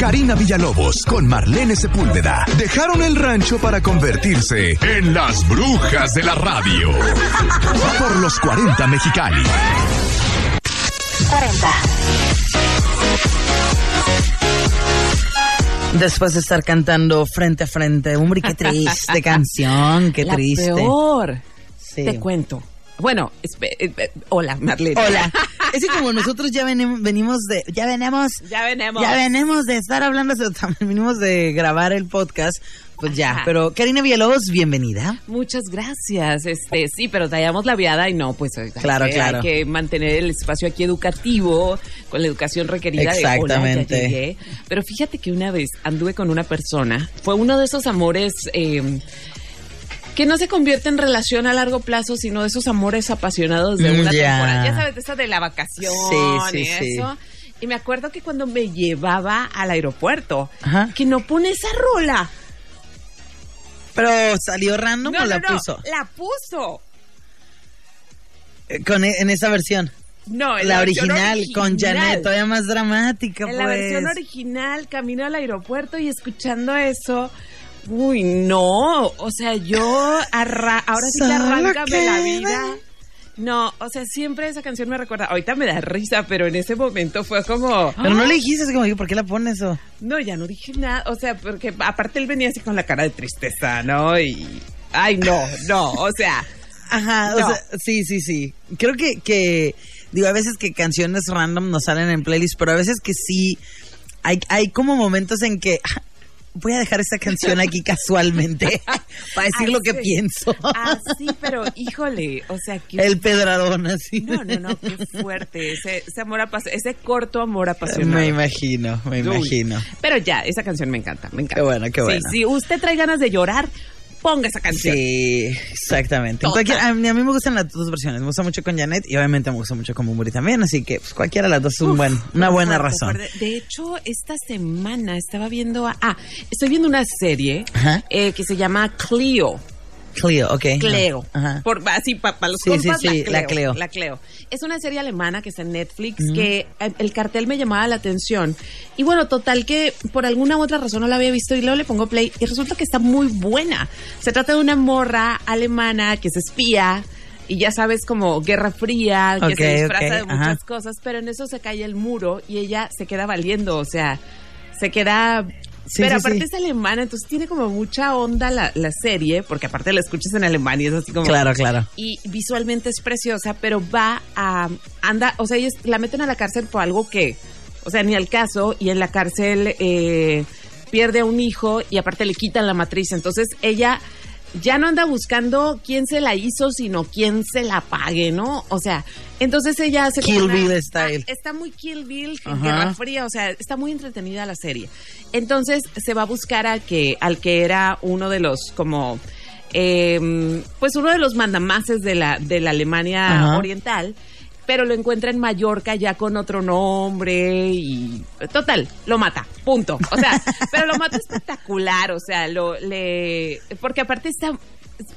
Karina Villalobos con Marlene Sepúlveda dejaron el rancho para convertirse en las brujas de la radio. Por los 40 Mexicali. 40. Después de estar cantando frente a frente, hombre, qué triste canción, qué La triste. peor. Sí. Te cuento. Bueno, eh, eh, hola, Marlene. Hola. Es que como nosotros ya venim- venimos de, ya venimos, Ya venimos. ya venimos de estar hablando, también venimos de grabar el podcast, pues ya. Ajá. Pero Karina Villalobos, bienvenida. Muchas gracias. Este, sí, pero traíamos la viada y no, pues Claro, que, claro. hay que mantener el espacio aquí educativo con la educación requerida de hola, ya Exactamente. llegué. Pero fíjate que una vez anduve con una persona, fue uno de esos amores eh, que no se convierte en relación a largo plazo, sino de esos amores apasionados de Mm, una ya. temporada. Ya sabes, esa de la vacación Sí, sí, y sí. eso. Y me acuerdo que cuando me llevaba al aeropuerto, Ajá. que no pone esa rola. Pero salió random o la puso La puso. Eh, con e- en esa versión. No, en La versión original, con original. Janet, todavía más dramática, En pues. la versión original, camino al aeropuerto y escuchando eso. Uy, no. O sea, yo arra- ahora sí que arráncame la vida. No, o sea, siempre esa canción me recuerda. Ahorita me da risa, pero en ese momento fue como. Pero no ¡ah! le dijiste así como, "Oye, ¿por qué la pones o? No, ya no dije nada. O sea, porque aparte él venía así con la cara de tristeza, ¿no? Y. Ay, no, no. O sea. Ajá, No. o sea, sí, sí, sí. Creo que, que, digo, a veces que canciones random nos salen en playlist, pero a veces que sí, hay, hay como momentos en que ah, voy a dejar esta canción aquí casualmente para decir lo que pienso. Así, pero híjole. O sea, que. El pedradón así. No, no, no, qué fuerte. Ese, ese amor apasionado, ese corto amor apasionado. Me imagino, me Uy. imagino. Pero ya, esa canción me encanta, me encanta. Qué bueno, qué bueno. Sí, si usted trae ganas de llorar, ponga esa canción. Sí, exactamente. Cualquier- a, mí, a mí me gustan las dos versiones. Me gusta mucho con Janet y obviamente me gusta mucho con Bumburi también. Así que pues, cualquiera de las dos es un buen, una buena razón. De hecho, esta semana estaba viendo. a- ah, estoy viendo una serie eh, que se llama Clio. Cleo, ok. Cleo. Ajá. Por, así, para los Sí, sí, compas, sí, la la, Cleo. Cleo, la Cleo. Es una serie alemana que está en Netflix, que eh, el cartel me llamaba la atención. Y bueno, total que por alguna u otra razón no la había visto y luego le pongo play y resulta que está muy buena. Se trata de una morra alemana que se espía y ya sabes como Guerra Fría, que se disfraza de ajá. muchas cosas, pero en eso se cae el muro y ella se queda valiendo, o sea, se queda... Sí, pero sí, aparte sí. es alemana, entonces tiene como mucha onda la, la serie, porque aparte la escuchas en alemán y es así como... Claro, claro. Y visualmente es preciosa, pero va a... Anda, o sea, ellos la meten a la cárcel por algo que... O sea, ni al caso, y en la cárcel eh, pierde a un hijo y aparte le quitan la matriz. Entonces ella ya no anda buscando quién se la hizo, sino quién se la pague, ¿no? O sea, entonces ella hace Kill una- Bill style. Ah, está muy Kill Bill, Ajá. Guerra Fría, o sea, está muy entretenida la serie. Entonces se va a buscar a que, al que era uno de los como eh, pues uno de los mandamases de la, de la Alemania Ajá. oriental, pero lo encuentra en Mallorca ya con otro nombre y total, lo mata, punto. O sea, pero lo mata espectacular, o sea, lo le porque aparte está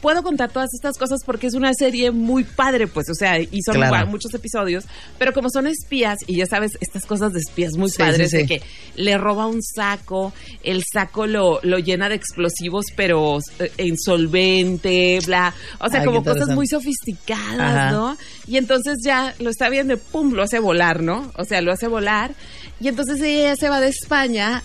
puedo contar todas estas cosas porque es una serie muy padre, pues, o sea, y son Claro. muchos episodios, pero como son espías, y ya sabes, estas cosas de espías muy Sí, padres, sí, sí. de que le roba un saco, el saco lo, lo llena de explosivos, pero eh, insolvente, bla, o sea, Ay, como cosas muy sofisticadas, Ajá. ¿no? Y entonces ya lo está viendo pum, lo hace volar, ¿no? O sea, lo hace volar, y entonces ella se va de España,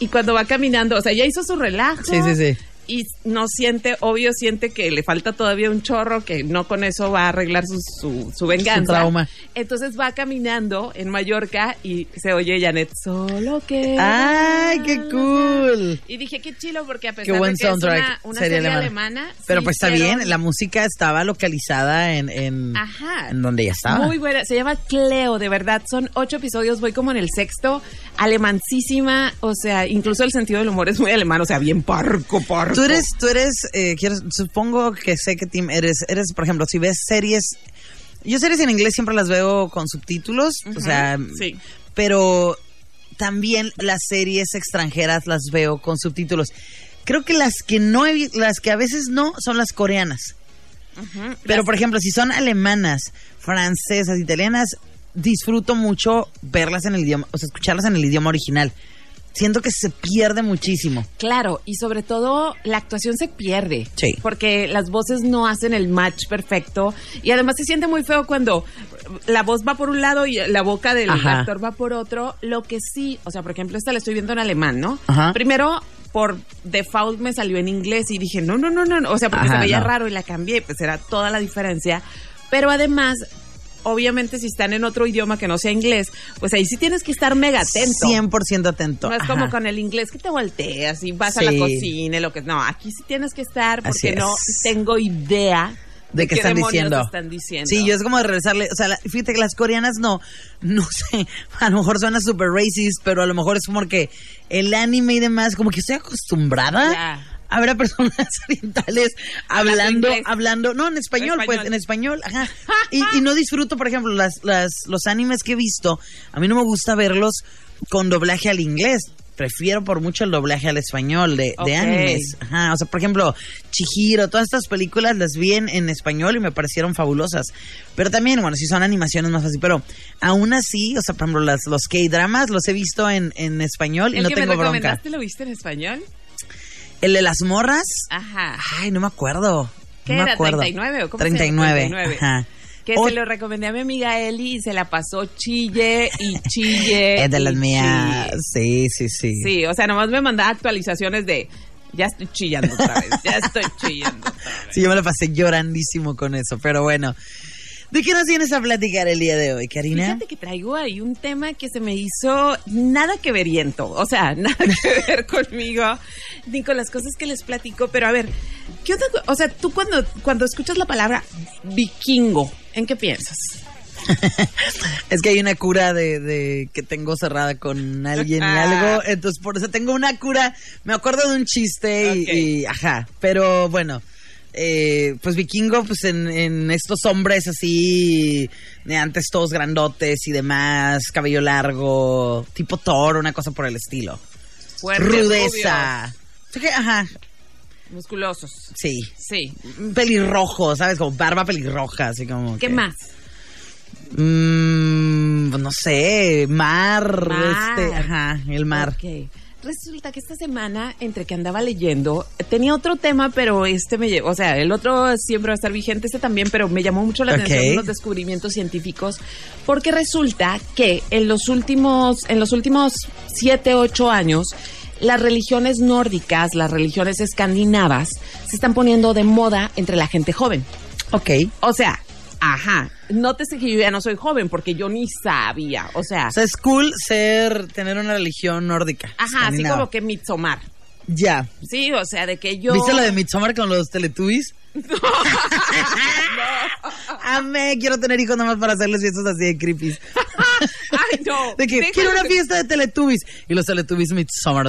y cuando va caminando, o sea, ya hizo su relajo. Sí, sí, sí. Y no siente, obvio, siente que le falta todavía un chorro, que no con eso va a arreglar su, su, su venganza. Su trauma. Entonces va caminando en Mallorca y se oye Janet, solo que. ¡Ay, qué cool! Y dije, qué chilo, porque a pesar de que es una, una serie serie alemana. alemana. Pero sí pues está bien, la música estaba localizada en, en, Ajá. en donde ella estaba. Muy buena, se llama Cleo, de verdad, son ocho episodios, voy como en el sexto, alemancísima, o sea, incluso el sentido del humor es muy alemán, o sea, bien parco, parco. Tú eres, tú eres, eh, quiero- supongo que sé que team eres, eres, por ejemplo, si ves series, yo series en inglés siempre las veo con subtítulos, o sea, sí. pero también las series extranjeras las veo con subtítulos. Creo que las que no, he las que a veces no, son las coreanas. Pero, Las- por ejemplo, si son alemanas, francesas, italianas, disfruto mucho verlas en el idioma, o sea, escucharlas en el idioma original. Siento que se pierde muchísimo. Claro, y sobre todo la actuación se pierde. Sí. Porque las voces no hacen el match perfecto. Y además se siente muy feo cuando la voz va por un lado y la boca del Ajá. actor va por otro. Lo que sí, o sea, por ejemplo, esta la estoy viendo en alemán, ¿no? Ajá. Primero, por default me salió en inglés y dije, no, no, no, no. O sea, porque Ajá, se veía no. raro y la cambié, pues era toda la diferencia. Pero además. Obviamente, si están en otro idioma que no sea inglés, pues ahí sí tienes que estar mega atento. 100% atento. No es como con el inglés que te volteas y vas a la cocina y lo que no, aquí sí tienes que estar porque no tengo idea de qué están demonios diciendo. están diciendo. Sí, yo es como de regresarle, o sea, la- fíjate que las coreanas no, no sé, a lo mejor suena super racist, pero a lo mejor es como que el anime y demás, como que estoy acostumbrada. A personas orientales hablando, hablando, no, en español, pues, español. en español, ajá. Y, y no disfruto, por ejemplo, las, las, los animes que he visto, a mí no me gusta verlos con doblaje al inglés. Prefiero por mucho el doblaje al español de, de Ok. animes. Ajá, o sea, por ejemplo, Chihiro, todas estas películas las vi en, en español y me parecieron fabulosas. Pero también, bueno, si son animaciones más fácil. Pero aún así, o sea, por ejemplo, las, los K-dramas los he visto en, en español y no que tengo me bronca. recomendaste lo viste en español? El de las morras, Ajá. ay, no me acuerdo. ¿Qué no me era? acuerdo. 39 o cómo se llama? 39. 39. Ajá. Que O- se lo recomendé a mi amiga Eli y se la pasó chille y chille. Es de las mías. chille. Sí, sí, sí. Sí, o sea, nomás me mandaba actualizaciones de ya estoy chillando otra vez, ya estoy chillando otra vez. Sí, yo me la pasé llorandísimo con eso, pero bueno. ¿De qué nos vienes a platicar el día de hoy, Karina? Fíjate que traigo ahí un tema que se me hizo nada que veriento, o sea, nada que ver conmigo, ni con las cosas que les platico, pero a ver, ¿qué onda? O sea, tú cuando, cuando escuchas la palabra vikingo, ¿en qué piensas? Es que hay una cura de, de que tengo cerrada con alguien y algo, entonces por eso tengo una cura. Me acuerdo de un chiste y- ajá, pero bueno, eh, pues vikingo, pues en, en estos hombres así, de antes todos grandotes y demás, cabello largo, tipo Thor, una cosa por el estilo. Fuertes, Rudeza. Ajá, musculosos. sí. Sí. Pelirrojo, ¿sabes? Como barba pelirroja, así como. ¿Qué que- más? Mm, no sé, mar, Mar. este, ajá, el mar. Ok. Resulta que esta semana, entre que andaba leyendo, tenía otro tema, pero este me llevó, o sea, el otro siempre va a estar vigente, este también, pero me llamó mucho la atención los descubrimientos científicos, porque resulta que en los últimos, en los últimos siete, ocho años, las religiones nórdicas, las religiones escandinavas, se están poniendo de moda entre la gente joven. Ok. O sea, ajá, nótese que yo ya no soy joven, porque yo ni sabía, o sea, O sea, es cool ser, tener una religión nórdica. ajá, así como que Midsommar. Ya. Sí, o sea, de que yo. ¿Viste la de Midsommar con los Teletubbies? Amé, quiero tener hijos nomás para hacerles fiestas así de creepy. Ay, no. De que Déjalo quiero una que- fiesta de Teletubbies. Y los Teletubbies Midsommar.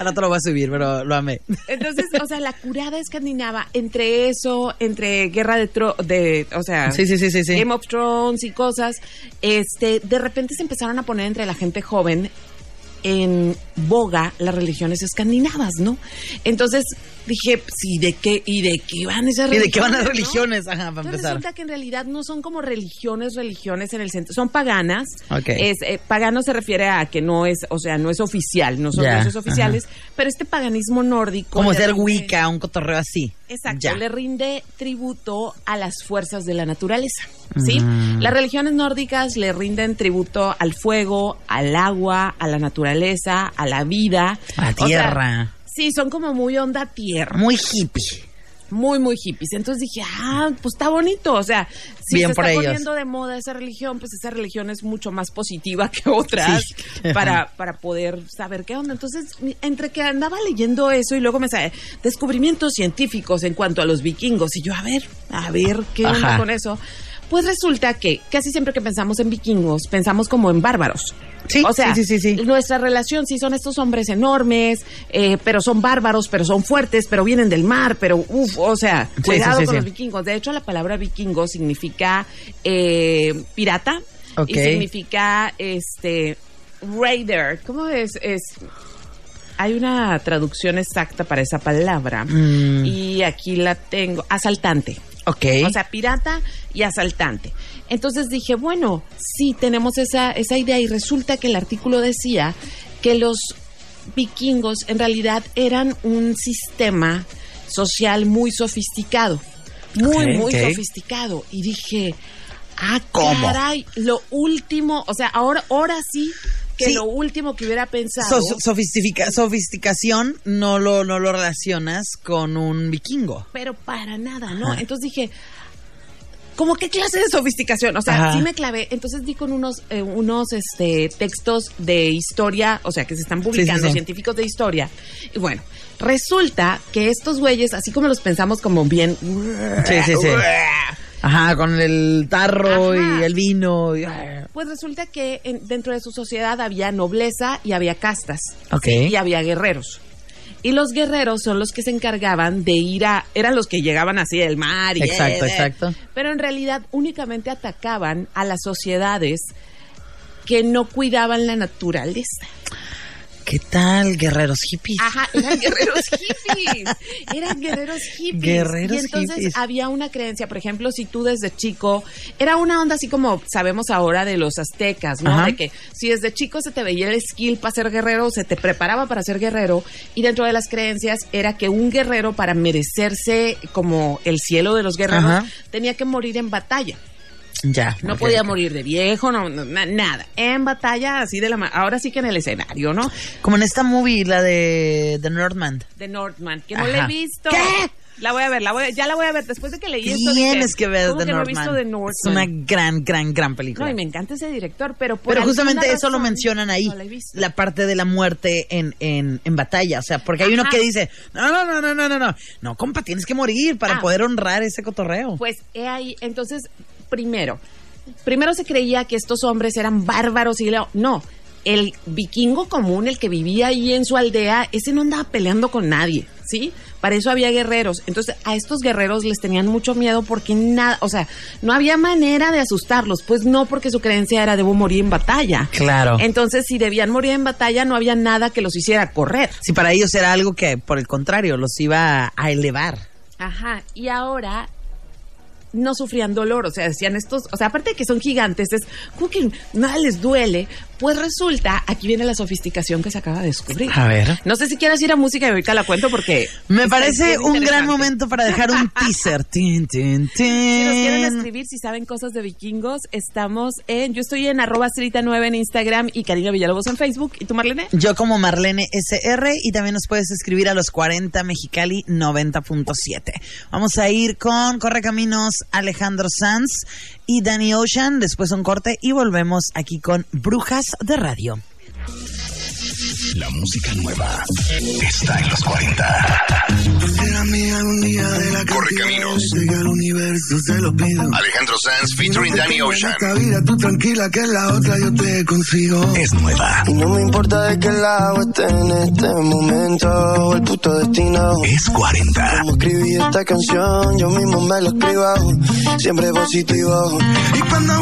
Ahora te lo voy a subir, pero lo amé. Entonces, o sea, la curada escandinava, entre eso, entre Guerra de Tro de, o sea, Sí, sí, sí, sí, sí. Game of Thrones y cosas, este, de repente se empezaron a poner entre la gente joven en boga las religiones escandinavas, ¿no? Entonces dije, sí, ¿de qué? ¿Y de qué van esas ¿Y religiones? de qué van las no? religiones? Ajá, para Entonces empezar. resulta que en realidad no son como religiones, religiones en el centro, son paganas. Ok. Es, eh, pagano se refiere a que no es, o sea, no es oficial, no son dioses oficiales, pero este paganismo nórdico. Como ser Wicca, un cotorreo así. Exacto, Ya. le rinde tributo a las fuerzas de la naturaleza, ¿sí? Mm. Las religiones nórdicas le rinden tributo al fuego, al agua, a la naturaleza, a la vida. A la sea, tierra. sí, son como muy onda tierra Muy hippie. Muy, muy hippies. Entonces dije, ah, pues está bonito. O sea, si Bien se por está ellos. poniendo de moda esa religión, pues esa religión es mucho más positiva que otras Sí. para, para poder saber qué onda. Entonces, entre que andaba leyendo eso y luego me sale descubrimientos científicos en cuanto a los vikingos, y yo, a ver, a ver qué onda Ajá. con eso. Pues resulta que casi siempre que pensamos en vikingos, pensamos como en bárbaros. Sí, o sea, sí, sí, sí, sí. nuestra relación sí son estos hombres enormes, eh, pero son bárbaros, pero son fuertes, pero vienen del mar, pero uff, o sea, Sí, cuidado sí, con los vikingos. De hecho, la palabra vikingo significa eh, pirata y significa este raider. ¿Cómo es? Es hay una traducción exacta para esa palabra Mm. y aquí la tengo, asaltante. Ok. O sea, pirata y asaltante. Entonces dije, bueno, sí tenemos esa, esa idea y resulta que el artículo decía que los vikingos en realidad eran un sistema social muy sofisticado. Muy, muy sofisticado. Y dije, ah, ¿Cómo? caray, lo último, o sea, ahora, ahora sí que Sí. lo último que hubiera pensado. So- sofistica- sofisticación no lo, no lo relacionas con un vikingo. pero para nada, ¿no? Ajá. Entonces dije, ¿cómo qué clase de sofisticación? O sea, Ajá. sí me clavé. Entonces di con unos, eh, unos este, textos de historia, o sea, que se están publicando, Sí, sí, sí. científicos de historia. Y bueno, resulta que estos güeyes, así como los pensamos como bien... Sí, sí, sí. Ajá, con el tarro Ajá. y el vino. y- Pues resulta que en- dentro de su sociedad había nobleza y había castas. Ok. ¿sí? Y había guerreros. Y los guerreros son los que se encargaban de ir a... Eran los que llegaban así del mar y... Exacto, eh, exacto. Pero en realidad únicamente atacaban a las sociedades que no cuidaban la naturaleza. ¿Qué tal, guerreros hippies? Ajá, eran guerreros hippies. Eran guerreros hippies. Guerreros y entonces hippies. había una creencia, por ejemplo, si tú desde chico, era una onda así como sabemos ahora de los aztecas, ¿no? Ajá. De que si desde chico se te veía el skill para ser guerrero, se te preparaba para ser guerrero, y dentro de las creencias era que un guerrero para merecerse como el cielo de los guerreros Ajá. tenía que morir en batalla. Ya. No podía morir de viejo, no, no, nada. En batalla, así de la. mano. Ahora sí que en el escenario, ¿no? Como en esta movie, la de The Northman. The Northman, que no la he visto. ¿Qué? La voy a ver, la voy a, ya la voy a ver. Después de que leí esto, tienes dije, que ver The que no he visto The Northman. Es una gran, gran, gran película. No, y me encanta ese director, pero por Pero justamente eso lo mencionan ahí, no la, la, parte de la muerte en, en, en batalla. O sea, porque hay uno que dice, no, no, no, no, no, no, no. No, compa, tienes que morir para ah. poder honrar ese cotorreo. Pues he ahí, entonces primero, primero se creía que estos hombres eran bárbaros y no. El vikingo común, el que vivía ahí en su aldea, ese no andaba peleando con nadie, ¿sí? Para eso había guerreros. Entonces, a estos guerreros les tenían mucho miedo porque nada, o sea, no había manera de asustarlos, pues no porque su creencia era debo morir en batalla. Claro. Entonces, si debían morir en batalla, no había nada que los hiciera correr. Si para ellos era algo que, por el contrario, los iba a elevar. Ajá, y ahora no sufrían dolor, o sea, decían estos, o sea, aparte de que son gigantes, es como que nada les duele, pues resulta, aquí viene la sofisticación que se acaba de descubrir. A ver. No sé si quieras ir a música y ahorita la cuento porque... Me parece un gran momento para dejar un teaser. Tin, tin, tin. Si nos quieren escribir, si saben cosas de vikingos, estamos en, yo estoy en arroba Cerita9 en Instagram y Karina Villalobos en Facebook. ¿Y tú, Marlene? Yo como Marlene SR y también nos puedes escribir a los 40 Mexicali 90.7. Vamos a ir con Correcaminos Alejandro Sanz y Danny Ocean, después un corte y volvemos aquí con Brujas de Radio. La música nueva está en los 40. Será mía algún día de la Correcaminos. que al universo se lo pido. Alejandro Sanz featuring Danny Ocean. Esta vida tú tranquila que la otra yo te consigo. Es nueva. Y no me importa de qué lado esté en este momento el puto destino. Es 40. Como escribí esta canción, yo mismo me lo escribo, siempre positivo. Y cuando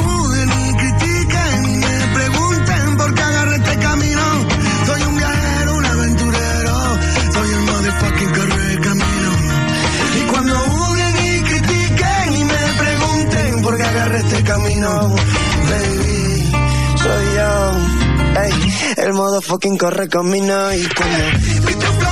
baby, soy yo. Ey, el modo fucking corre camino y cuando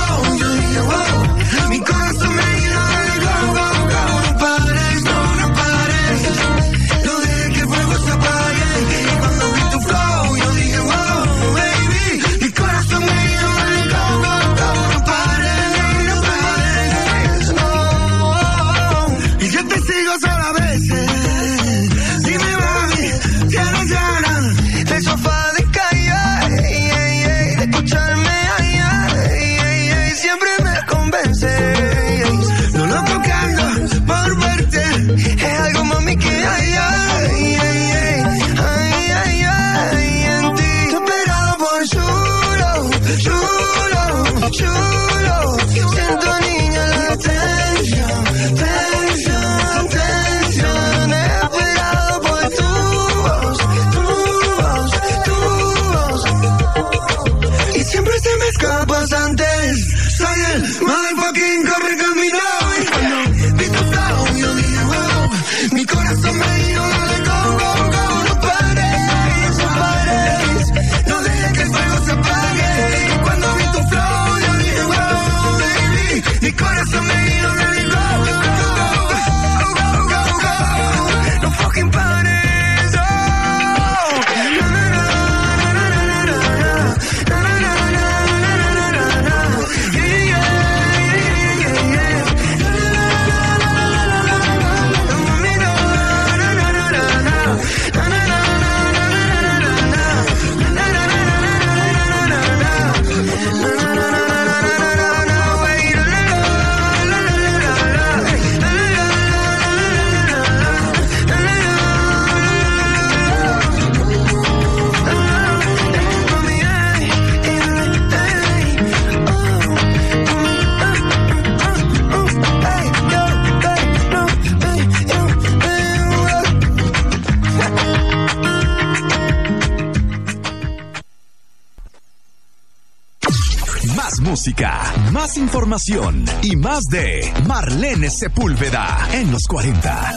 Más información y más de Marlene Sepúlveda en los 40.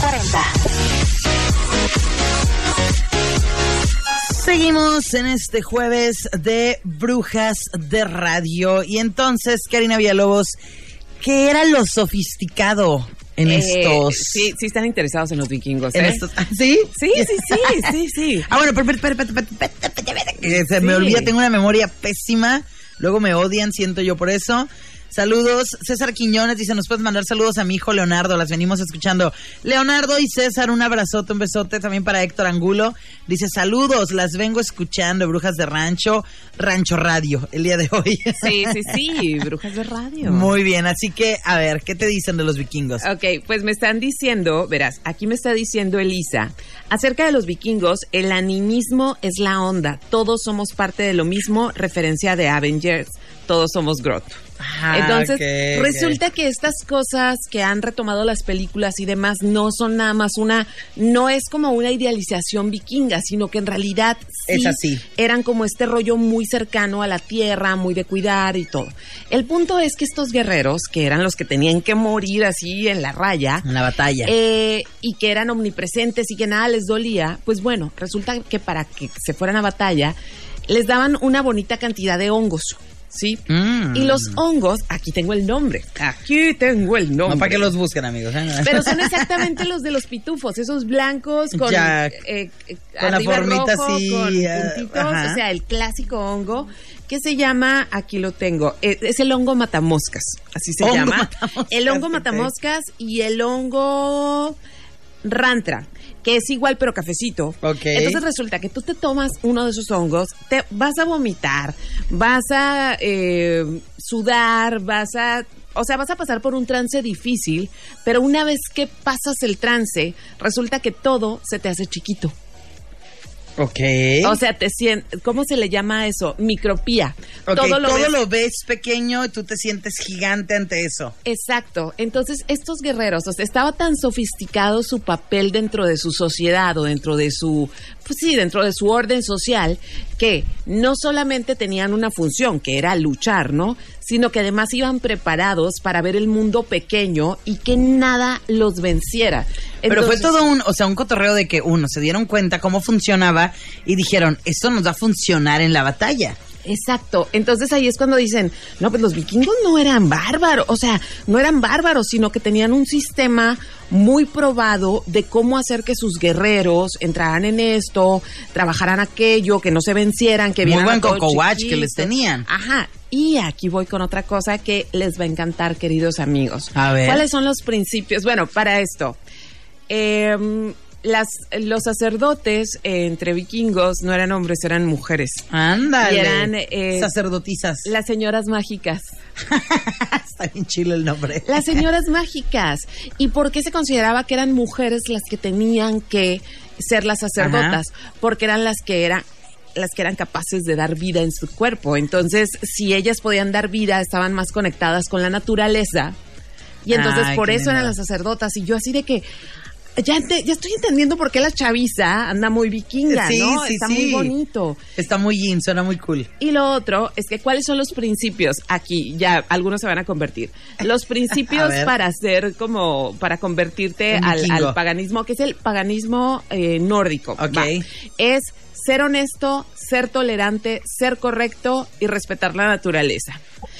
40. Seguimos en este jueves de Brujas de Radio. Y entonces, Karina Villalobos, ¿qué era lo sofisticado en eh, estos. Sí, sí están interesados en los vikingos. ¿eh? ¿En estos? ¿Sí? ¿Sí? Sí, sí, sí, sí, ah, bueno, pero, pero, pero, pero se me olvida, tengo una memoria pésima Luego me odian, siento yo por eso. Saludos, César Quiñones dice, nos puedes mandar saludos a mi hijo Leonardo, las venimos escuchando. Leonardo y César, un abrazote, un besote también para Héctor Angulo. Dice, saludos, las vengo escuchando, Brujas de Rancho, Rancho Radio, el día de hoy. Sí, sí, sí, brujas de radio. Muy bien, así que, a ver, ¿qué te dicen de los vikingos? Ok, pues me están diciendo, verás, aquí me está diciendo Elisa, acerca de los vikingos, el animismo es la onda, todos somos parte de lo mismo, referencia de Avengers, todos somos Groot. Ah, Entonces, resulta que estas cosas que han retomado las películas y demás no son nada más una, no es como una idealización vikinga, sino que en realidad sí Es así. eran como este rollo muy cercano a la tierra, muy de cuidar y todo. El punto es que estos guerreros, que eran los que tenían que morir así en la raya, En la batalla. eh, y que eran omnipresentes y que nada les dolía, pues bueno, resulta que para que se fueran a batalla, les daban una bonita cantidad de hongos. ¿Sí? Mm. Y los hongos, aquí tengo el nombre. Aquí tengo el nombre. no, ¿para qué los buscan, amigos? ¿eh? Pero son exactamente los de los pitufos, esos blancos con, Ya. eh, eh, Con la formita rojo, así, con puntitos, ajá. o sea, el clásico hongo que se llama, aquí lo tengo, eh, es el hongo matamoscas, así se Hongo llama. el hongo matamoscas y el hongo rantra que es igual pero cafecito. Entonces resulta que tú te tomas uno de esos hongos, te vas a vomitar, vas a eh, sudar, vas a... O sea, vas a pasar por un trance difícil, pero una vez que pasas el trance, resulta que todo se te hace chiquito. Ok. O sea, te sientes, ¿cómo se le llama eso? Micropía. Ok, todo lo ves- ves pequeño y tú te sientes gigante ante eso. Exacto. Entonces, estos guerreros, o sea, estaba tan sofisticado su papel dentro de su sociedad o dentro de su, pues sí, dentro de su orden social, que no solamente tenían una función, que era luchar, ¿no? Sino que además iban preparados para ver el mundo pequeño y que nada los venciera. Pero fue todo un, o sea, un cotorreo de que uno se dieron cuenta cómo funcionaba y dijeron, esto nos va a funcionar en la batalla. Exacto. Entonces ahí es cuando dicen, no, pues los vikingos no eran bárbaros, o sea, no eran bárbaros, sino que tenían un sistema muy probado de cómo hacer que sus guerreros entraran en esto, trabajaran aquello, que no se vencieran, que Muy vieran buen a todo coco watch que les tenían. Ajá. Y aquí voy con otra cosa que les va a encantar, queridos amigos. A ver. ¿Cuáles son los principios? Bueno, para esto. em, las, los sacerdotes eh, entre vikingos no eran hombres, eran mujeres. Ándale. Y eran, eh, sacerdotisas. Las señoras mágicas. Está bien chilo el nombre. Las señoras mágicas. ¿Y por qué se consideraba que eran mujeres las que tenían que ser las sacerdotas? Porque eran las que eran las que eran capaces de dar vida en su cuerpo. Entonces, si ellas podían dar vida, estaban más conectadas con la naturaleza. Y entonces Ay, por eso eran las sacerdotas. Y yo así de que ya, estoy entendiendo por qué la chaviza anda muy vikinga, Sí, ¿no? sí, Está sí. muy bonito. Está muy yin, suena muy cool. Y lo otro es que cuáles son los principios aquí, ya algunos se van a convertir. Los principios para hacer como para convertirte al, paganismo, que es el paganismo eh, nórdico. Ok. va. Es ser honesto, ser tolerante, ser correcto y respetar la naturaleza.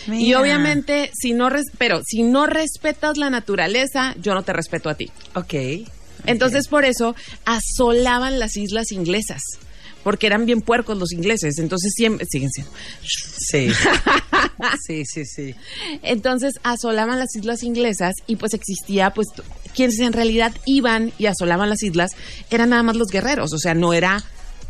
Y obviamente, si no res- pero si no respetas la naturaleza, yo no te respeto a ti. Ok. Entonces, por eso asolaban las islas inglesas. Porque eran bien puercos los ingleses. Entonces, siempre siguen siendo. Sí. sí, sí, sí. Entonces asolaban las islas inglesas y pues existía pues quienes en realidad iban y asolaban las islas eran nada más los guerreros, o sea, no era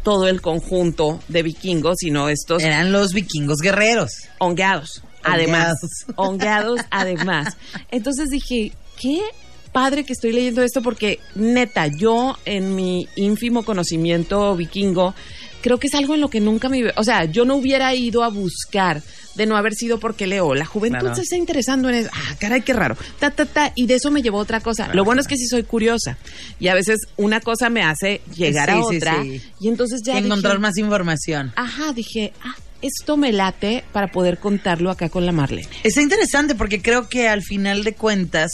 todo el conjunto de vikingos, sino estos Eran los vikingos guerreros. hongueados, además, hongueados además. Entonces dije, qué padre que estoy leyendo esto porque neta, yo en mi ínfimo conocimiento vikingo creo que es algo en lo que nunca me, o sea, yo no hubiera ido a buscar de no haber sido porque leo. La juventud Claro. se está interesando en eso. Ah, caray, qué raro. Ta, ta, ta. Y de eso me llevó otra cosa. Lo bueno es que sí soy curiosa. Y a veces una cosa me hace llegar a Sí, otra. sí. Y entonces ya Y encontrar dije, más información. Ajá, dije, ah, esto me late para poder contarlo acá con la Marlene. Está interesante porque creo que al final de cuentas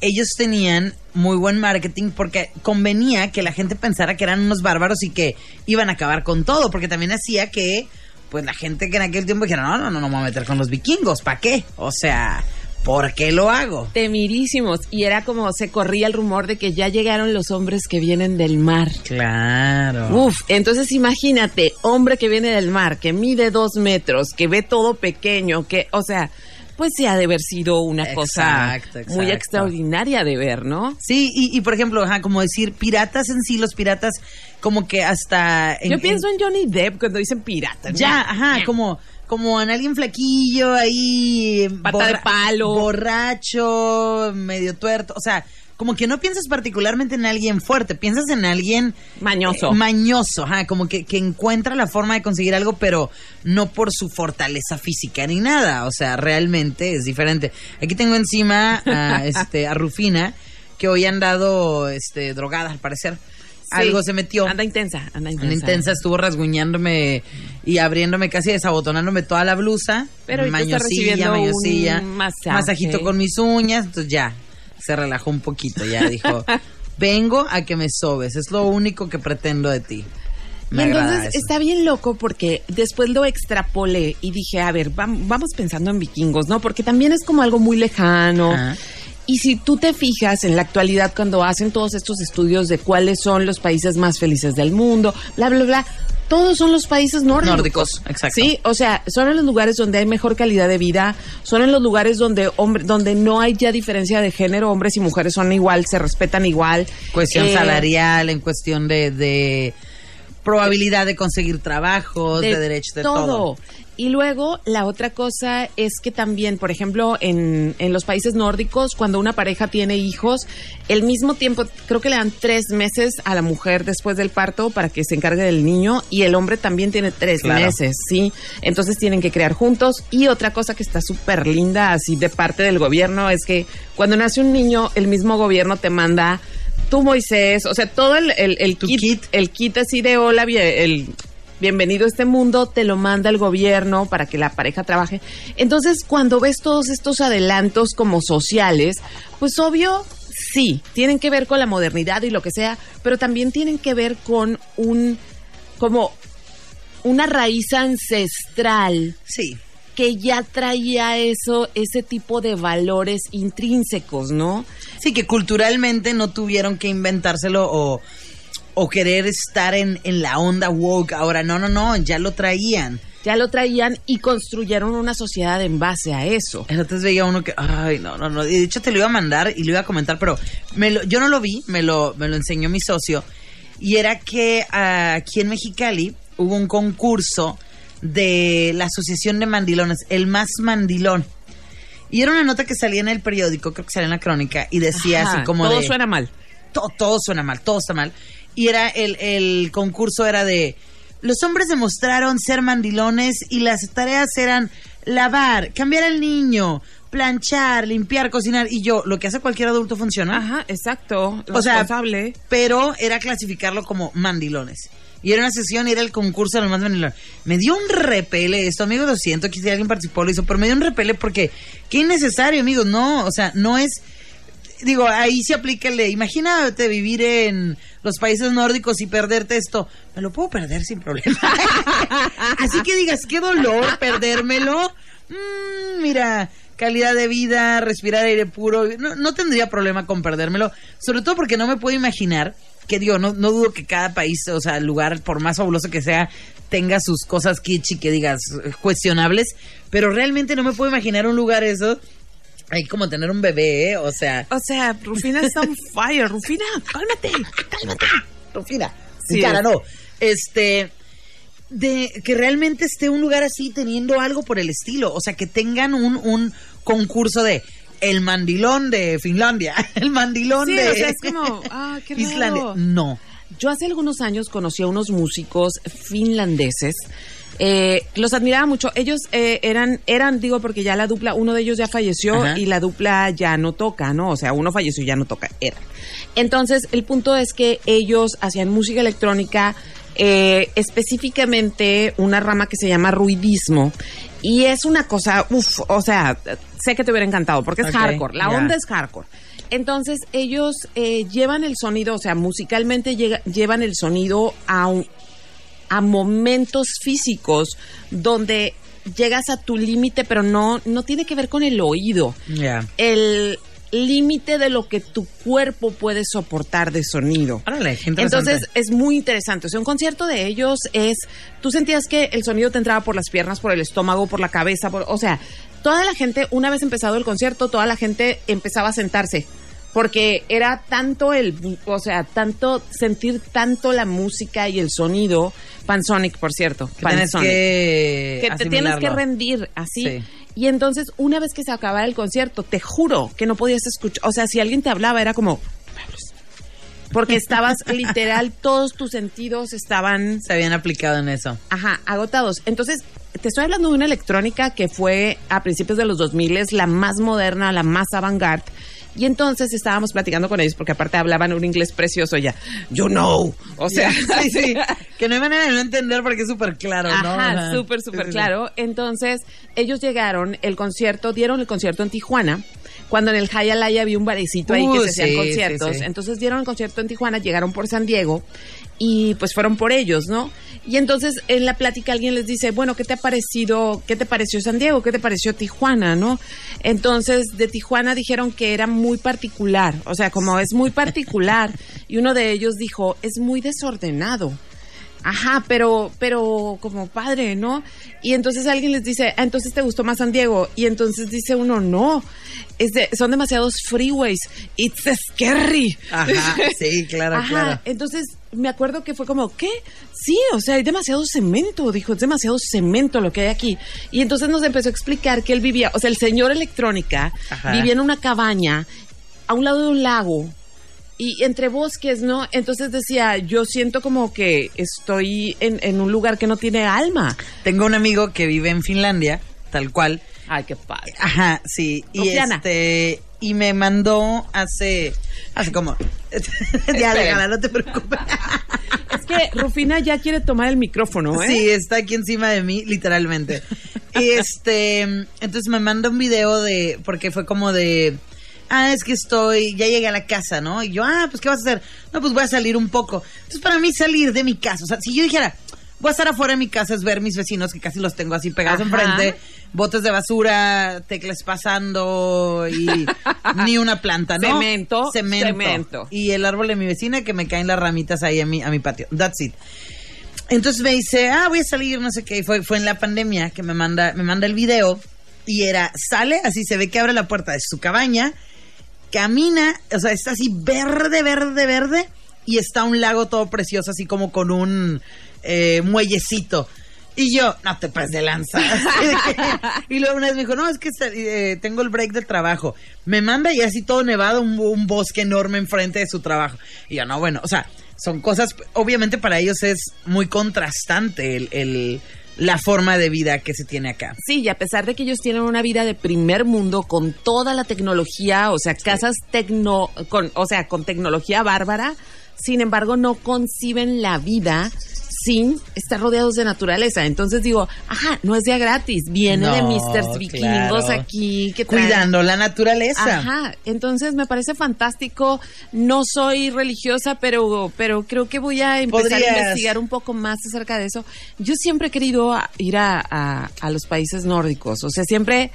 ellos tenían muy buen marketing porque convenía que la gente pensara que eran unos bárbaros y que iban a acabar con todo, porque también hacía que pues la gente que en aquel tiempo dijera, no, no, no, no me voy a meter con los vikingos, ¿para qué? O sea, ¿por qué lo hago? Temirísimos. Y era como se corría el rumor de que ya llegaron los hombres que vienen del mar. Claro. Uf, entonces imagínate, hombre que viene del mar, que mide dos metros, que ve todo pequeño, que, o sea, pues sí ha de haber sido una cosa Exacto, muy extraordinaria de ver, ¿no? Sí, y, y por ejemplo, ajá, como decir, piratas en sí, los piratas, como que hasta... en- Yo en- pienso en Johnny Depp cuando dicen pirata. Ya, ajá, como, como en alguien flaquillo ahí. Pata de palo. Borracho, medio tuerto. O sea, como que no piensas particularmente en alguien fuerte, piensas en alguien. Mañoso. eh, mañoso, ajá, como que, que encuentra la forma de conseguir algo, pero no por su fortaleza física ni nada. O sea, realmente es diferente. Aquí tengo encima a, este, a Rufina, que hoy han dado este, drogada, al parecer. Algo se metió. Anda intensa, anda intensa. Una intensa estuvo rasguñándome y abriéndome casi desabotonándome toda la blusa. Pero mañosilla, mañosilla. un masaje. Masajito con mis uñas. Entonces ya, se relajó un poquito. Ya dijo, vengo a que me sobes. Es lo único que pretendo de ti. Y Me agrada entonces está bien loco porque después lo extrapolé y dije, a ver, vam- vamos pensando en vikingos, ¿no? Porque también es como algo muy lejano. Ajá. Y si tú te fijas en la actualidad cuando hacen todos estos estudios de cuáles son los países más felices del mundo, bla, bla, bla, todos son los países nórdicos. Nórdicos, exacto. Sí, o sea, son en los lugares donde hay mejor calidad de vida, son en los lugares donde hombre, donde no hay ya diferencia de género, hombres y mujeres son igual, se respetan igual. Cuestión Eh, salarial, en cuestión de, de probabilidad de conseguir trabajos, de, derechos, de todo. Y luego la otra cosa es que también, por ejemplo, en, en los países nórdicos, cuando una pareja tiene hijos, el mismo tiempo, creo que le dan tres meses a la mujer después del parto para que se encargue del niño y el hombre también tiene tres Claro. meses, ¿sí? Entonces tienen que crear juntos. Y otra cosa que está súper linda, así de parte del gobierno, es que cuando nace un niño, el mismo gobierno te manda tú Moisés, o sea, todo el, el, kit, kit. el kit así de hola, el bienvenido a este mundo, te lo manda el gobierno para que la pareja trabaje. Entonces, cuando ves todos estos adelantos como sociales, pues obvio, sí, tienen que ver con la modernidad y lo que sea, pero también tienen que ver con un, como una raíz ancestral Sí. Que ya traía eso, ese tipo de valores intrínsecos, ¿no? Sí, que culturalmente no tuvieron que inventárselo o, o querer estar en, en la onda woke. Ahora, no, no, no, ya lo traían. Ya lo traían y construyeron una sociedad en base a eso. Entonces veía uno que, ay, no, no, no. Y De hecho, te lo iba a mandar y lo iba a comentar, pero me lo- yo no lo vi, me lo, me lo enseñó mi socio. Y era que aquí en Mexicali hubo un concurso de la Asociación de Mandilones, el más mandilón. Y era una nota que salía en el periódico, creo que salía en la crónica, y decía Ajá, así como todo de... suena mal. todo, todo suena mal, todo está mal. Y era el, el concurso era de los hombres demostraron ser mandilones y las tareas eran lavar, cambiar al niño, planchar, limpiar, cocinar y yo, lo que hace cualquier adulto funciona. Ajá, exacto. O sea, pero era clasificarlo como mandilones. Y era una sesión era el concurso de los más mandilones. Me dio un repele esto, amigos, lo siento, que si alguien participó lo hizo, pero me dio un repele porque qué innecesario, amigos, no, o sea, no es digo, ahí se aplica el imagínate vivir en los países nórdicos y perderte esto. Me lo puedo perder sin problema. Así que digas, qué dolor perdérmelo. Mm, mira, calidad de vida, respirar aire puro. No, no tendría problema con perdérmelo. Sobre todo porque no me puedo imaginar que digo, no, no dudo que cada país, o sea, lugar, por más fabuloso que sea, tenga sus cosas kitschy que digas eh, cuestionables, pero realmente no me puedo imaginar un lugar eso. Hay como tener un bebé, ¿eh? o sea, O sea, Rufina está on fire. Rufina, cálmate. Rufina, Sí, cara es. no. Este, de que realmente esté un lugar así teniendo algo por el estilo, o sea, que tengan un, un concurso de el mandilón de Finlandia, el mandilón Sí, de o sea, es como, ah, qué raro. Islandia. No. Yo hace algunos años conocí a unos músicos finlandeses. Eh, los admiraba mucho. Ellos eh, eran, eran, digo, porque ya la dupla, uno de ellos ya falleció Ajá. y la dupla ya no toca, ¿no? O sea, uno falleció y ya no toca, era. Entonces, el punto es que ellos hacían música electrónica eh, específicamente una rama que se llama ruidismo. Y es una cosa, uff, o sea, sé que te hubiera encantado porque es hardcore, la onda es hardcore. Entonces ellos eh, llevan el sonido, o sea, musicalmente llega- llevan el sonido a, un- a momentos físicos donde llegas a tu límite, pero no, no tiene que ver con el oído. El límite de lo que tu cuerpo puede soportar de sonido. Interesante. Entonces es muy interesante. O sea, un concierto de ellos es, tú sentías que el sonido te entraba por las piernas, por el estómago, por la cabeza, por, o sea, toda la gente, una vez empezado el concierto, toda la gente empezaba a sentarse. Porque era tanto el, o sea, tanto, sentir tanto la música y el sonido, Pansonic, por cierto, Pansonic que que te tienes que rendir así. Sí. Y entonces, una vez que se acabara el concierto, te juro que no podías escuchar. O sea, si alguien te hablaba, era como. Porque estabas literal, todos tus sentidos estaban, Se habían aplicado en eso. ajá, agotados. Entonces, te estoy hablando de una electrónica que fue a principios de los 2000, la más moderna, la más avant-garde. Y entonces estábamos platicando con ellos, porque aparte hablaban un inglés precioso ya. You know. O sea, sí, sí. Que no hay manera de no entender porque es súper claro, ¿no? Ajá, súper, Sí, súper sí, sí. claro. Entonces, ellos llegaron, el concierto, dieron el concierto en Tijuana, cuando en el Hayalaya había un barecito ahí que Uh, se hacían sí, conciertos. sí, sí. Entonces dieron el concierto en Tijuana, llegaron por San Diego y pues fueron por ellos, ¿no? Y entonces en la plática alguien les dice, bueno, ¿qué te ha parecido, qué te pareció San Diego, qué te pareció Tijuana, no? Entonces de Tijuana dijeron que era muy particular, o sea, como es muy particular. y uno de ellos dijo, es muy desordenado. Ajá, pero, pero como padre, ¿no? Y entonces alguien les dice, ah, entonces te gustó más San Diego. Y entonces dice uno, no, es de- son demasiados freeways. It's scary. Ajá, sí, claro, Ajá, claro. entonces me acuerdo que fue como, ¿qué? Sí, o sea, hay demasiado cemento, dijo, es demasiado cemento lo que hay aquí. Y entonces nos empezó a explicar que él vivía, o sea, el señor electrónica Ajá. vivía en una cabaña a un lado de un lago y entre bosques, ¿no? Entonces decía, yo siento como que estoy en, en un lugar que no tiene alma. Tengo un amigo que vive en Finlandia, tal cual. Ay, qué padre. Ajá, sí. Y este y me mandó hace hace como ya déjala, no te preocupes. Es que Rufina ya quiere tomar el micrófono, ¿eh? Sí, está aquí encima de mí, literalmente. Y este, entonces me manda un video de, porque fue como de, ah, es que estoy, ya llegué a la casa, ¿no? Y yo, ah, pues, ¿qué vas a hacer? No, pues voy a salir un poco. Entonces, para mí salir de mi casa, o sea, si yo dijera, voy a estar afuera de mi casa, es ver mis vecinos, que casi los tengo así pegados Ajá. enfrente, botes de basura, teclas pasando y ni una planta, ¿no? Cemento, cemento. Y el árbol de mi vecina que me caen las ramitas ahí a mi, a mi patio. That's it. Entonces me dice, ah, voy a salir, no sé qué. Y fue, fue en la pandemia que me manda, me manda el video. Y era, sale, así se ve que abre la puerta de su cabaña, camina, o sea, está así verde, verde, verde. Y está un lago todo precioso, así como con un eh, muellecito. Y yo, no te pases de lanza. Y luego una vez me dijo, no, es que eh, tengo el break del trabajo. Me manda y así todo nevado, un, un bosque enorme enfrente de su trabajo. Y yo, no, bueno, o sea, son cosas, obviamente para ellos es muy contrastante el- la forma de vida que se tiene acá. Sí, y a pesar de que ellos tienen una vida de primer mundo con toda la tecnología, o sea, casas tecno, con, o sea, con tecnología bárbara, sin embargo no conciben la vida sin estar rodeados de naturaleza. Entonces digo, ajá, no es día gratis, viene de No, Mr. Vikingos claro. aquí que Cuidando la naturaleza. Ajá, entonces me parece fantástico. No soy religiosa, pero, pero creo que voy a empezar a investigar un poco más acerca de eso. Yo siempre he querido ir a, a- a los países nórdicos, o sea, siempre,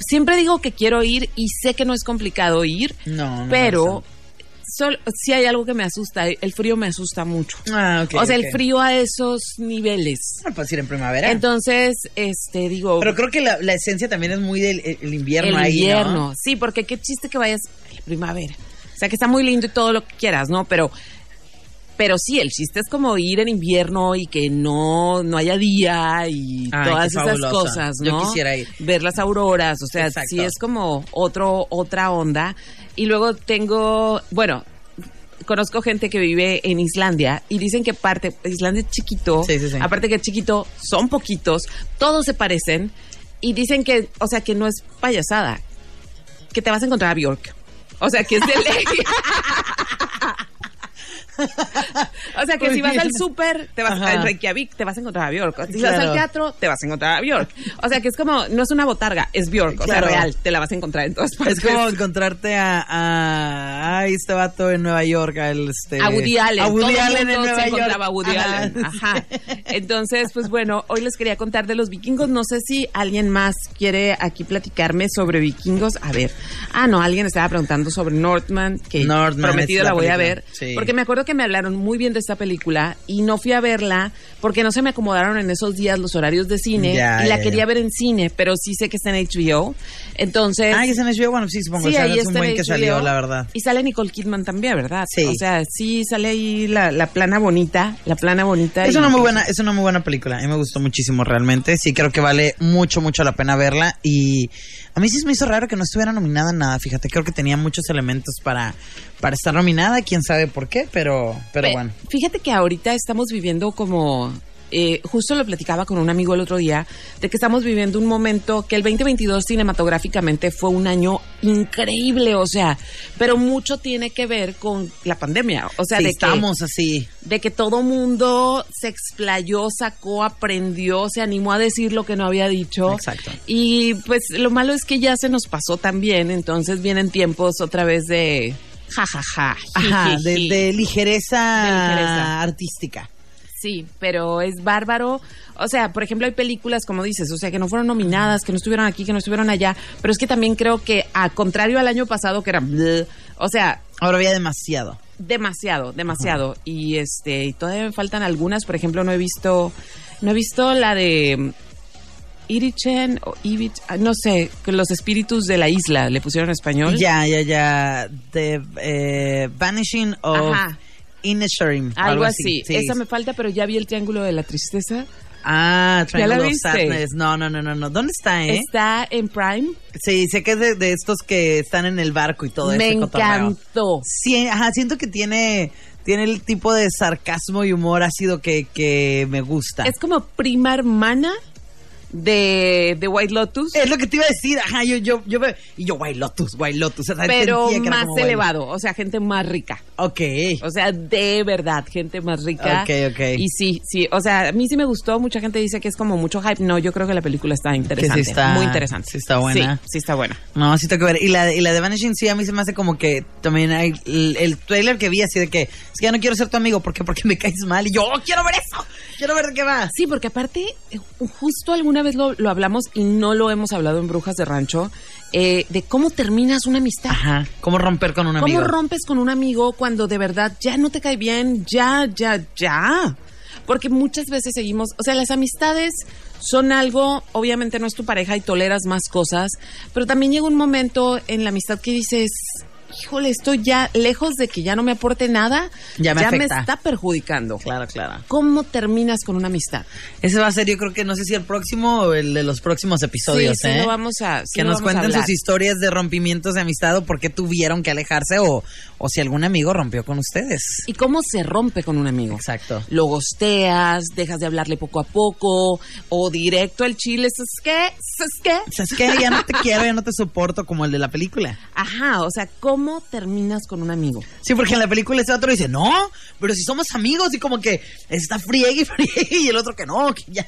siempre digo que quiero ir y sé que no es complicado ir, No, no pero sol- sí hay algo que me asusta, el frío me asusta mucho. Ah, ok, o sea, el frío a esos niveles. Ah, puedes ir en primavera. Entonces, este, digo... pero creo que la, la esencia también es muy del el- invierno el ahí, ¿no? invierno, sí, porque qué chiste que vayas la primavera. O sea, que está muy lindo y todo lo que quieras, ¿no? Pero pero sí, el chiste es como ir en invierno y que no no haya día y Ay, todas esas cosas, Yo ¿no? quisiera ir. Ver las auroras, o sea, Exacto. sí es como otro otra onda. Y luego tengo, bueno, conozco gente que vive en Islandia y dicen que parte, Islandia es chiquito, Sí, sí, sí. aparte que es chiquito, son poquitos, todos se parecen y dicen que, o sea, que no es payasada, que te vas a encontrar a Bjork. O sea, que es de ley. o sea que Muy si vas bien. al súper, te vas Ajá. a Reykjavik, te vas a encontrar a Bjork. Si vas al teatro, te vas a encontrar a Bjork. O sea que es como, no es una botarga, es Bjork. O sea, real, te la vas a encontrar en todas partes. Es como encontrarte a, a ay, este vato en Nueva York, a el, este, a Woody Allen. a Woody Allen en Nueva se York. encontraba a Woody Ajá. Allen. Ajá. Entonces, pues bueno, hoy les quería contar de los vikingos. No sé si alguien más quiere aquí platicarme sobre vikingos. A ver. Ah, no, alguien estaba preguntando sobre Northman, que Northman, prometido la la voy a ver. Sí. Porque me acuerdo que me hablaron muy bien de esta película y no fui a verla porque no se me acomodaron en esos días los horarios de cine Ya, y la ya, quería ya. ver en cine, pero sí sé que está en HBO. Entonces, Ah, y es en HBO, bueno, sí, supongo. Sí, es un está buen que salió, la verdad. Y sale Nicole Kidman también, ¿verdad? Sí. O sea, sí sale ahí la, la plana bonita, la plana bonita. Es una muy buena, es una muy buena película. A mí me gustó muchísimo realmente. Sí, creo que vale mucho, mucho la pena verla. Y a mí sí me hizo raro que no estuviera nominada en nada. Fíjate, creo que tenía muchos elementos para, para estar nominada. Quién sabe por qué, pero, pero Pe- bueno. Fíjate que ahorita estamos viviendo como... eh, justo lo platicaba con un amigo el otro día, de que estamos viviendo un momento que el 2022 cinematográficamente fue un año increíble, o sea, pero mucho tiene que ver con la pandemia, o sea, Sí, de que estamos así. de que todo mundo se explayó, sacó, aprendió, se animó a decir lo que no había dicho. Exacto. Y pues lo malo es que ya se nos pasó también, entonces vienen tiempos otra vez de jajaja. Ajá, de, jijiji. de ligereza, De ligereza. artística. Sí, pero es bárbaro. O sea, por ejemplo, hay películas, como dices, o sea, que no fueron nominadas, que no estuvieron aquí, que no estuvieron allá, pero es que también creo que, a contrario al año pasado, que era, bleh, o sea, Ahora había demasiado. demasiado, demasiado. Y este, y todavía me faltan algunas, por ejemplo, no he visto, no he visto la de Irichen o Ibich, ah, no sé, los espíritus de la isla, le pusieron en español. Ya, ya, ya. The eh, Vanishing of Ajá. Inisherim. o Algo así. Sí. Esa me falta, pero ya vi el triángulo de la tristeza. Ah, ¿Ya la Triangle of? Sadness. No, no, no, no, no. ¿Dónde está, eh? Está en Prime. Sí, sé que es de, de estos que están en el barco y todo me ese cotorreo. encantó. Sí, ajá, siento que tiene, tiene el tipo de sarcasmo y humor ácido que, que me gusta. Es como prima hermana de, de White Lotus, Es lo que te iba a decir, ajá, yo, yo, yo, y yo, White Lotus, White Lotus. o sea, pero que más elevado, o sea, gente más rica. Ok. O sea, de verdad, gente más rica. Ok, ok. Y sí, sí, o sea, a mí sí me gustó, mucha gente dice que es como mucho hype. No, yo creo que la película está interesante, está- muy interesante. sí está buena. Sí, sí está buena. No, sí tengo que ver. Y la, y la de Vanishing, sí, a mí se me hace como que también hay el, el trailer que vi así de que, es que ya no quiero ser tu amigo, ¿por qué? Porque me caes mal. Y yo, "Oh, quiero ver eso, quiero ver de qué va. Sí, porque aparte, eh, justo alguna vez lo, lo hablamos y no lo hemos hablado en Brujas de Rancho, eh, de cómo terminas una amistad. Ajá, ¿cómo romper con un ¿Cómo amigo? rompes con un amigo cuando de verdad ya no te cae bien? Ya, ya, ya. Porque muchas veces seguimos, o sea, las amistades son algo, obviamente no es tu pareja y toleras más cosas, pero también llega un momento en la amistad que dices, híjole, estoy ya lejos de que ya no me aporte nada, Ya me está perjudicando. Claro, claro. ¿Cómo terminas con una amistad? Ese va a ser, yo creo que no sé si el próximo o el de los próximos episodios, sí, sí, ¿eh? lo vamos a sí que nos cuenten sus historias de rompimientos de amistad o por qué tuvieron que alejarse o, o si algún amigo rompió con ustedes. ¿Y cómo se rompe con un amigo? Exacto. Lo gosteas, dejas de hablarle poco a poco, o directo al chile, ¿sabes qué? ¿Sabes qué? ¿Sabes qué? Ya no te quiero, ya no te soporto como el de la película. Ajá, o sea, ¿cómo terminas con un amigo? Sí, porque en la película ese otro dice, no, pero si somos amigos y como que está friegue y friegue y el otro que no, que ya.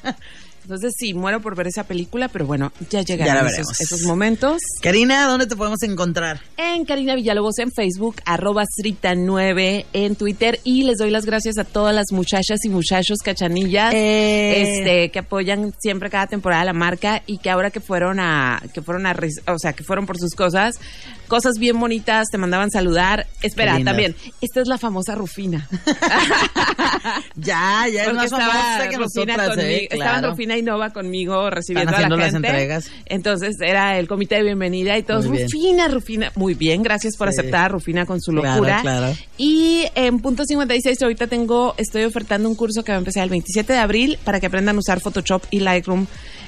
Entonces sí, muero por ver esa película, pero bueno, ya Ya llegarán veremos. esos, esos momentos. Karina, ¿dónde te podemos encontrar? En Karina Villalobos en Facebook, arroba Srita9 en Twitter y les doy las gracias a todas las muchachas y muchachos cachanillas Eh. este, que apoyan siempre cada temporada la marca y que ahora que fueron a, que fueron a, o sea, que fueron por sus cosas, cosas bien bonitas, te mandaban saludar. Espera, también, esta es la famosa Rufina. Ya, ya es Porque más estaba famosa que Rufina nosotras, conmigo, ¿eh? estaban Claro. Rufina y Nova conmigo recibiendo a la gente. las entregas. Entonces era el comité de bienvenida y todos. Rufina, Rufina. Muy bien, gracias por Sí. aceptar a Rufina con su Claro, locura. claro. Y en punto 56 ahorita tengo, estoy ofertando un curso que va a empezar el 27 de abril para que aprendan a usar Photoshop y Lightroom.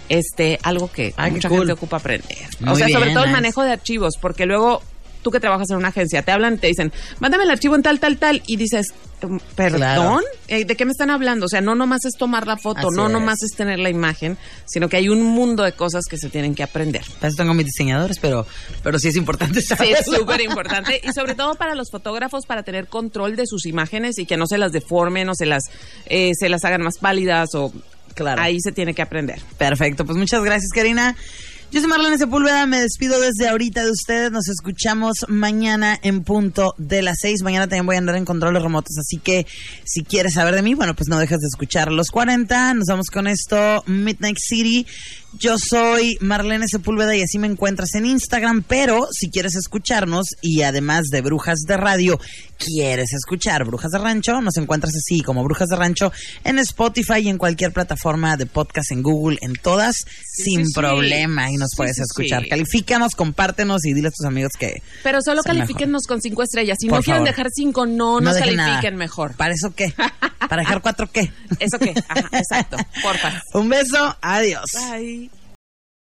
Este, algo que qué mucha cool. gente ocupa aprender. Muy o sea, sobre todo el manejo de archivos, porque luego tú que trabajas en una agencia, te hablan, te dicen, mándame el archivo en tal, tal, tal, y dices, "Mm, ¿perdón? Claro. Eh, ¿De qué me están hablando? O sea, no nomás es tomar la foto, Así no es. nomás es tener la imagen, sino que hay un mundo de cosas que se tienen que aprender. Eso tengo mis diseñadores, pero, pero sí es importante Sí, saberlo. es súper importante y sobre todo para los fotógrafos para tener control de sus imágenes y que no se las deformen o se las eh, se las hagan más pálidas o Claro. ahí se tiene que aprender. Perfecto, pues muchas gracias, Karina. Yo soy Marlene Sepúlveda, me despido desde ahorita de ustedes. Nos escuchamos mañana en punto de las seis. Mañana también voy a andar en controles remotos, así que si quieres saber de mí, bueno, pues no dejes de escuchar los 40. Nos vamos con esto, Midnight City. Yo soy Marlene Sepúlveda y así me encuentras en Instagram, pero si quieres escucharnos y además de Brujas de Radio, quieres escuchar Brujas de Rancho, nos encuentras así como Brujas de Rancho en Spotify y en cualquier plataforma de podcast en Google, en todas, sin sí, sí. problema y nos puedes escuchar. Califícanos, compártenos y dile a tus amigos que Pero solo califíquennos con cinco estrellas. Si Por no quieren favor. dejar cinco, no, nos dejen califiquen nada. mejor. ¿Para eso qué? ¿Para dejar cuatro qué? ¿Eso qué? Ajá, exacto. Porfa. Un beso, adiós. Bye.